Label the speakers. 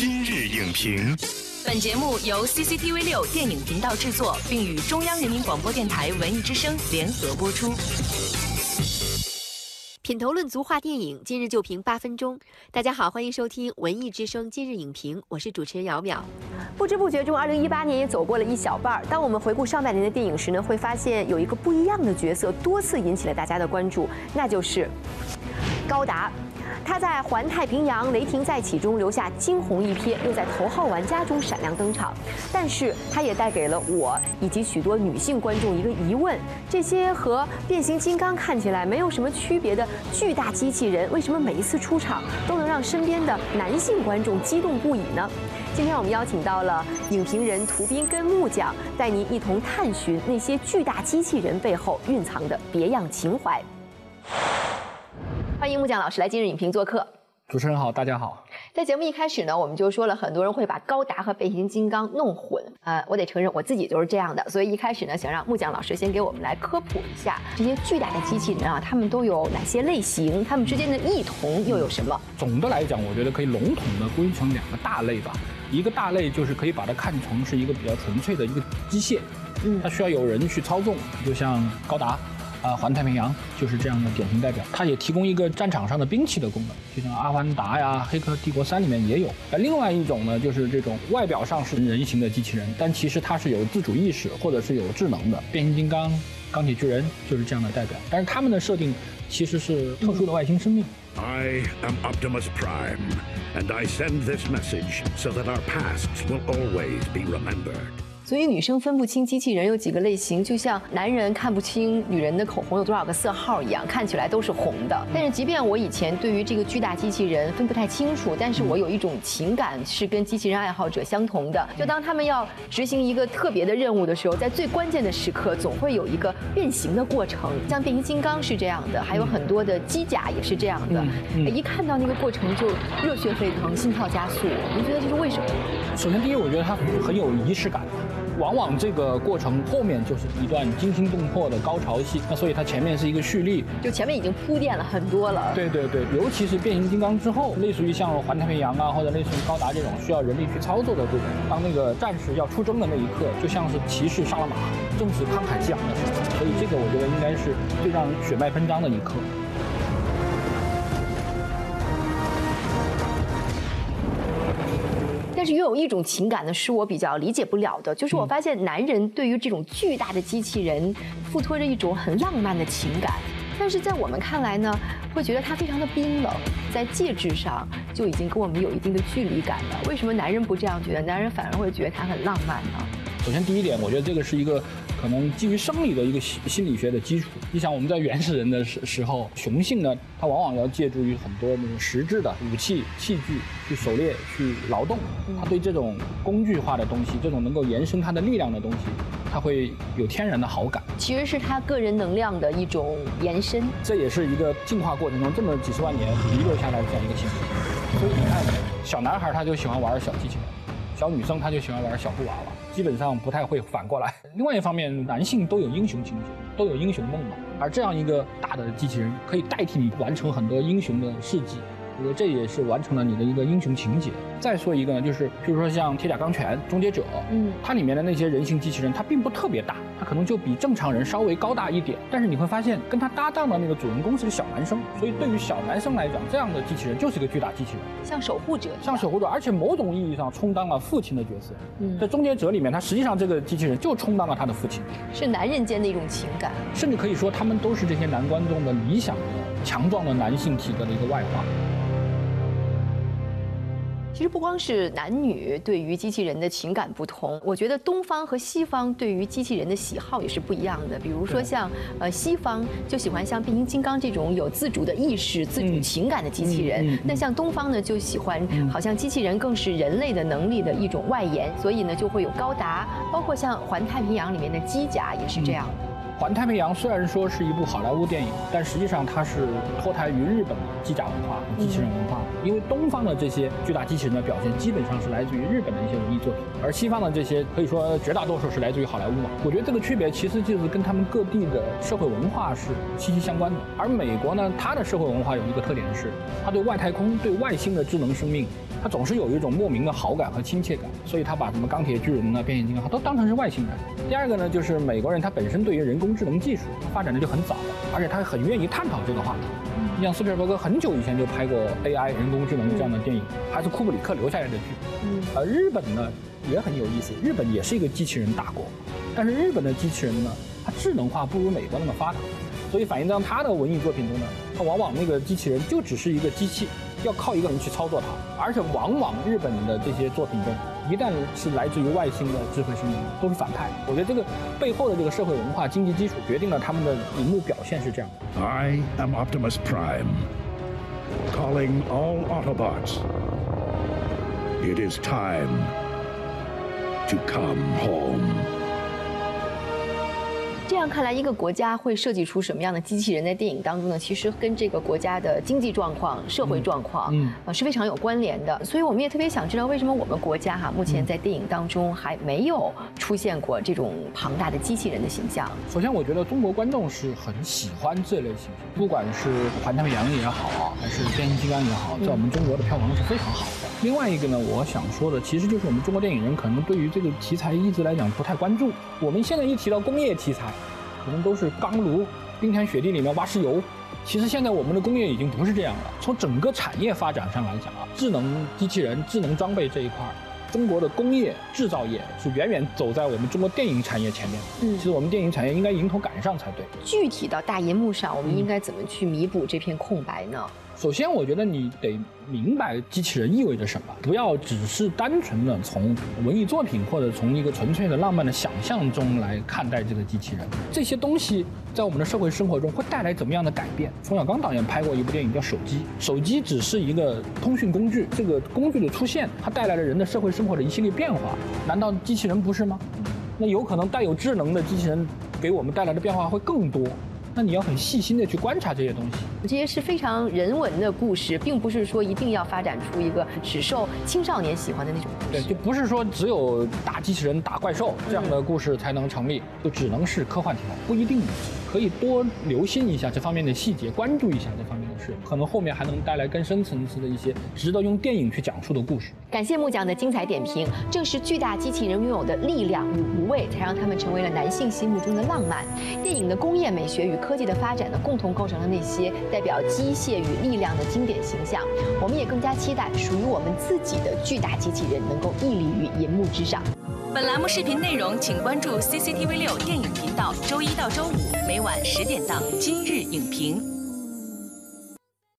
Speaker 1: 今日影评，
Speaker 2: 本节目由 CCTV 六电影频道制作，并与中央人民广播电台文艺之声联合播出。
Speaker 3: 品头论足话电影，今日就评八分钟。大家好，欢迎收听文艺之声今日影评，我是主持人姚淼。不知不觉中，二零一八年也走过了一小半儿。当我们回顾上半年的电影时呢，会发现有一个不一样的角色多次引起了大家的关注，那就是高达。他在《环太平洋：雷霆再起》中留下惊鸿一瞥，又在《头号玩家》中闪亮登场。但是，他也带给了我以及许多女性观众一个疑问：这些和变形金刚看起来没有什么区别的巨大机器人，为什么每一次出场都能让身边的男性观众激动不已呢？今天我们邀请到了影评人涂斌跟木匠，带您一同探寻那些巨大机器人背后蕴藏的别样情怀。欢迎木匠老师来今日影评做客。
Speaker 4: 主持人好，大家好。
Speaker 3: 在节目一开始呢，我们就说了很多人会把高达和变形金刚弄混。呃，我得承认我自己就是这样的，所以一开始呢，想让木匠老师先给我们来科普一下这些巨大的机器人啊，它们都有哪些类型？它们之间的异同又有什么？
Speaker 4: 总的来讲，我觉得可以笼统的归成两个大类吧。一个大类就是可以把它看成是一个比较纯粹的一个机械，嗯，它需要有人去操纵，就像高达。啊，环太平洋就是这样的典型代表，它也提供一个战场上的兵器的功能，就像阿凡达呀、黑客帝国三里面也有。而另外一种呢，就是这种外表上是人形的机器人，但其实它是有自主意识或者是有智能的。变形金刚、钢铁巨人就是这样的代表，但是他们的设定其实是特殊的外星生命。I am Optimus Prime, and I send this message so that our
Speaker 3: past will always be remembered. 所以女生分不清机器人有几个类型，就像男人看不清女人的口红有多少个色号一样，看起来都是红的。但是即便我以前对于这个巨大机器人分不太清楚，但是我有一种情感是跟机器人爱好者相同的。就当他们要执行一个特别的任务的时候，在最关键的时刻，总会有一个变形的过程。像变形金刚是这样的，还有很多的机甲也是这样的。一看到那个过程就热血沸腾，心跳加速。您觉得这是为什么？
Speaker 4: 首先，第一，我觉得它很有仪式感。往往这个过程后面就是一段惊心动魄的高潮戏，那所以它前面是一个蓄力，
Speaker 3: 就前面已经铺垫了很多了。
Speaker 4: 对对对，尤其是变形金刚之后，类似于像环太平洋啊，或者类似于高达这种需要人力去操作的这种，当那个战士要出征的那一刻，就像是骑士上了马，正是慷慨激昂的时候。所以这个我觉得应该是最让人血脉喷张的一刻。
Speaker 3: 但是又有一种情感呢，是我比较理解不了的，就是我发现男人对于这种巨大的机器人，附托着一种很浪漫的情感，但是在我们看来呢，会觉得它非常的冰冷，在介质上就已经跟我们有一定的距离感了。为什么男人不这样觉得？男人反而会觉得它很浪漫呢？
Speaker 4: 首先第一点，我觉得这个是一个。可能基于生理的一个心心理学的基础，你想我们在原始人的时时候，雄性呢，它往往要借助于很多那种实质的武器器具去狩猎、去劳动，他对这种工具化的东西，这种能够延伸他的力量的东西，他会有天然的好感。
Speaker 3: 其实是他个人能量的一种延伸。
Speaker 4: 这也是一个进化过程中这么几十万年遗留下来的这样一个性格。所以你看，小男孩他就喜欢玩小机器人，小女生她就喜欢玩小布娃娃。基本上不太会反过来。另外一方面，男性都有英雄情节，都有英雄梦嘛。而这样一个大的机器人，可以代替你完成很多英雄的事迹。我觉得这也是完成了你的一个英雄情节。再说一个呢，就是比如说像《铁甲钢拳》《终结者》，嗯，它里面的那些人形机器人，它并不特别大，它可能就比正常人稍微高大一点。但是你会发现，跟他搭档的那个主人公是个小男生，所以对于小男生来讲，这样的机器人就是一个巨大机器人，
Speaker 3: 像守护者，
Speaker 4: 像守护者，而且某种意义上充当了父亲的角色。嗯，在《终结者》里面，他实际上这个机器人就充当了他的父亲，
Speaker 3: 是男人间的一种情感，
Speaker 4: 甚至可以说他们都是这些男观众的理想的强壮的男性体格的一个外化。
Speaker 3: 其实不光是男女对于机器人的情感不同，我觉得东方和西方对于机器人的喜好也是不一样的。比如说像呃西方就喜欢像变形金刚这种有自主的意识、自主情感的机器人，那像东方呢就喜欢好像机器人更是人类的能力的一种外延，所以呢就会有高达，包括像环太平洋里面的机甲也是这样。
Speaker 4: 环太平洋虽然说是一部好莱坞电影，但实际上它是脱胎于日本的机甲文化、机器人文化。因为东方的这些巨大机器人的表现，基本上是来自于日本的一些文艺作品，而西方的这些可以说绝大多数是来自于好莱坞嘛。我觉得这个区别其实就是跟他们各地的社会文化是息息相关的。而美国呢，它的社会文化有一个特点是，它对外太空、对外星的智能生命。他总是有一种莫名的好感和亲切感，所以他把什么钢铁巨人呢、变形金刚都当成是外星人。第二个呢，就是美国人他本身对于人工智能技术发展的就很早，而且他很愿意探讨这个话题。你像斯皮尔伯格很久以前就拍过 AI 人工智能这样的电影，还是库布里克留下来的剧。嗯，而日本呢也很有意思，日本也是一个机器人大国，但是日本的机器人呢，它智能化不如美国那么发达，所以反映到他的文艺作品中呢，它往往那个机器人就只是一个机器。要靠一个人去操作它，而且往往日本的这些作品中，一旦是来自于外星的智慧生命，都是反派。我觉得这个背后的这个社会文化、经济基础决定了他们的荧幕表现是这样。
Speaker 1: I am Optimus Prime, calling all Autobots. It is time to come home.
Speaker 3: 这样看来，一个国家会设计出什么样的机器人在电影当中呢？其实跟这个国家的经济状况、社会状况，嗯，呃，是非常有关联的。所以我们也特别想知道，为什么我们国家哈目前在电影当中还没有出现过这种庞大的机器人的形象？
Speaker 4: 首先，我觉得中国观众是很喜欢这类形象，不管是《环太平洋》也好，还是《变形金刚》也好，在我们中国的票房是非常好的。另外一个呢，我想说的，其实就是我们中国电影人可能对于这个题材一直来讲不太关注。我们现在一提到工业题材，可能都是钢炉、冰天雪地里面挖石油。其实现在我们的工业已经不是这样了。从整个产业发展上来讲啊，智能机器人、智能装备这一块，中国的工业制造业是远远走在我们中国电影产业前面。嗯，其实我们电影产业应该迎头赶上才对。
Speaker 3: 具体到大银幕上，我们应该怎么去弥补这片空白呢？
Speaker 4: 首先，我觉得你得明白机器人意味着什么，不要只是单纯的从文艺作品或者从一个纯粹的浪漫的想象中来看待这个机器人。这些东西在我们的社会生活中会带来怎么样的改变？冯小刚导演拍过一部电影叫《手机》，手机只是一个通讯工具，这个工具的出现，它带来了人的社会生活的一系列变化。难道机器人不是吗？那有可能带有智能的机器人给我们带来的变化会更多。那你要很细心的去观察这些东西，
Speaker 3: 这些是非常人文的故事，并不是说一定要发展出一个只受青少年喜欢的那种。
Speaker 4: 对，就不是说只有打机器人、打怪兽这样的故事才能成立，就只能是科幻题材，不一定。可以多留心一下这方面的细节，关注一下这方面的事，可能后面还能带来更深层次的一些值得用电影去讲述的故事。
Speaker 3: 感谢木匠的精彩点评，正是巨大机器人拥有的力量与无畏，才让他们成为了男性心目中的浪漫。电影的工业美学与科技的发展呢，共同构成了那些代表机械与力量的经典形象。我们也更加期待属于我们自己的巨大机器人能够屹立于银幕之上。
Speaker 2: 本栏目视频内容，请关注 CCTV 六电影频道，周一到周五每晚十点档《今日影评》。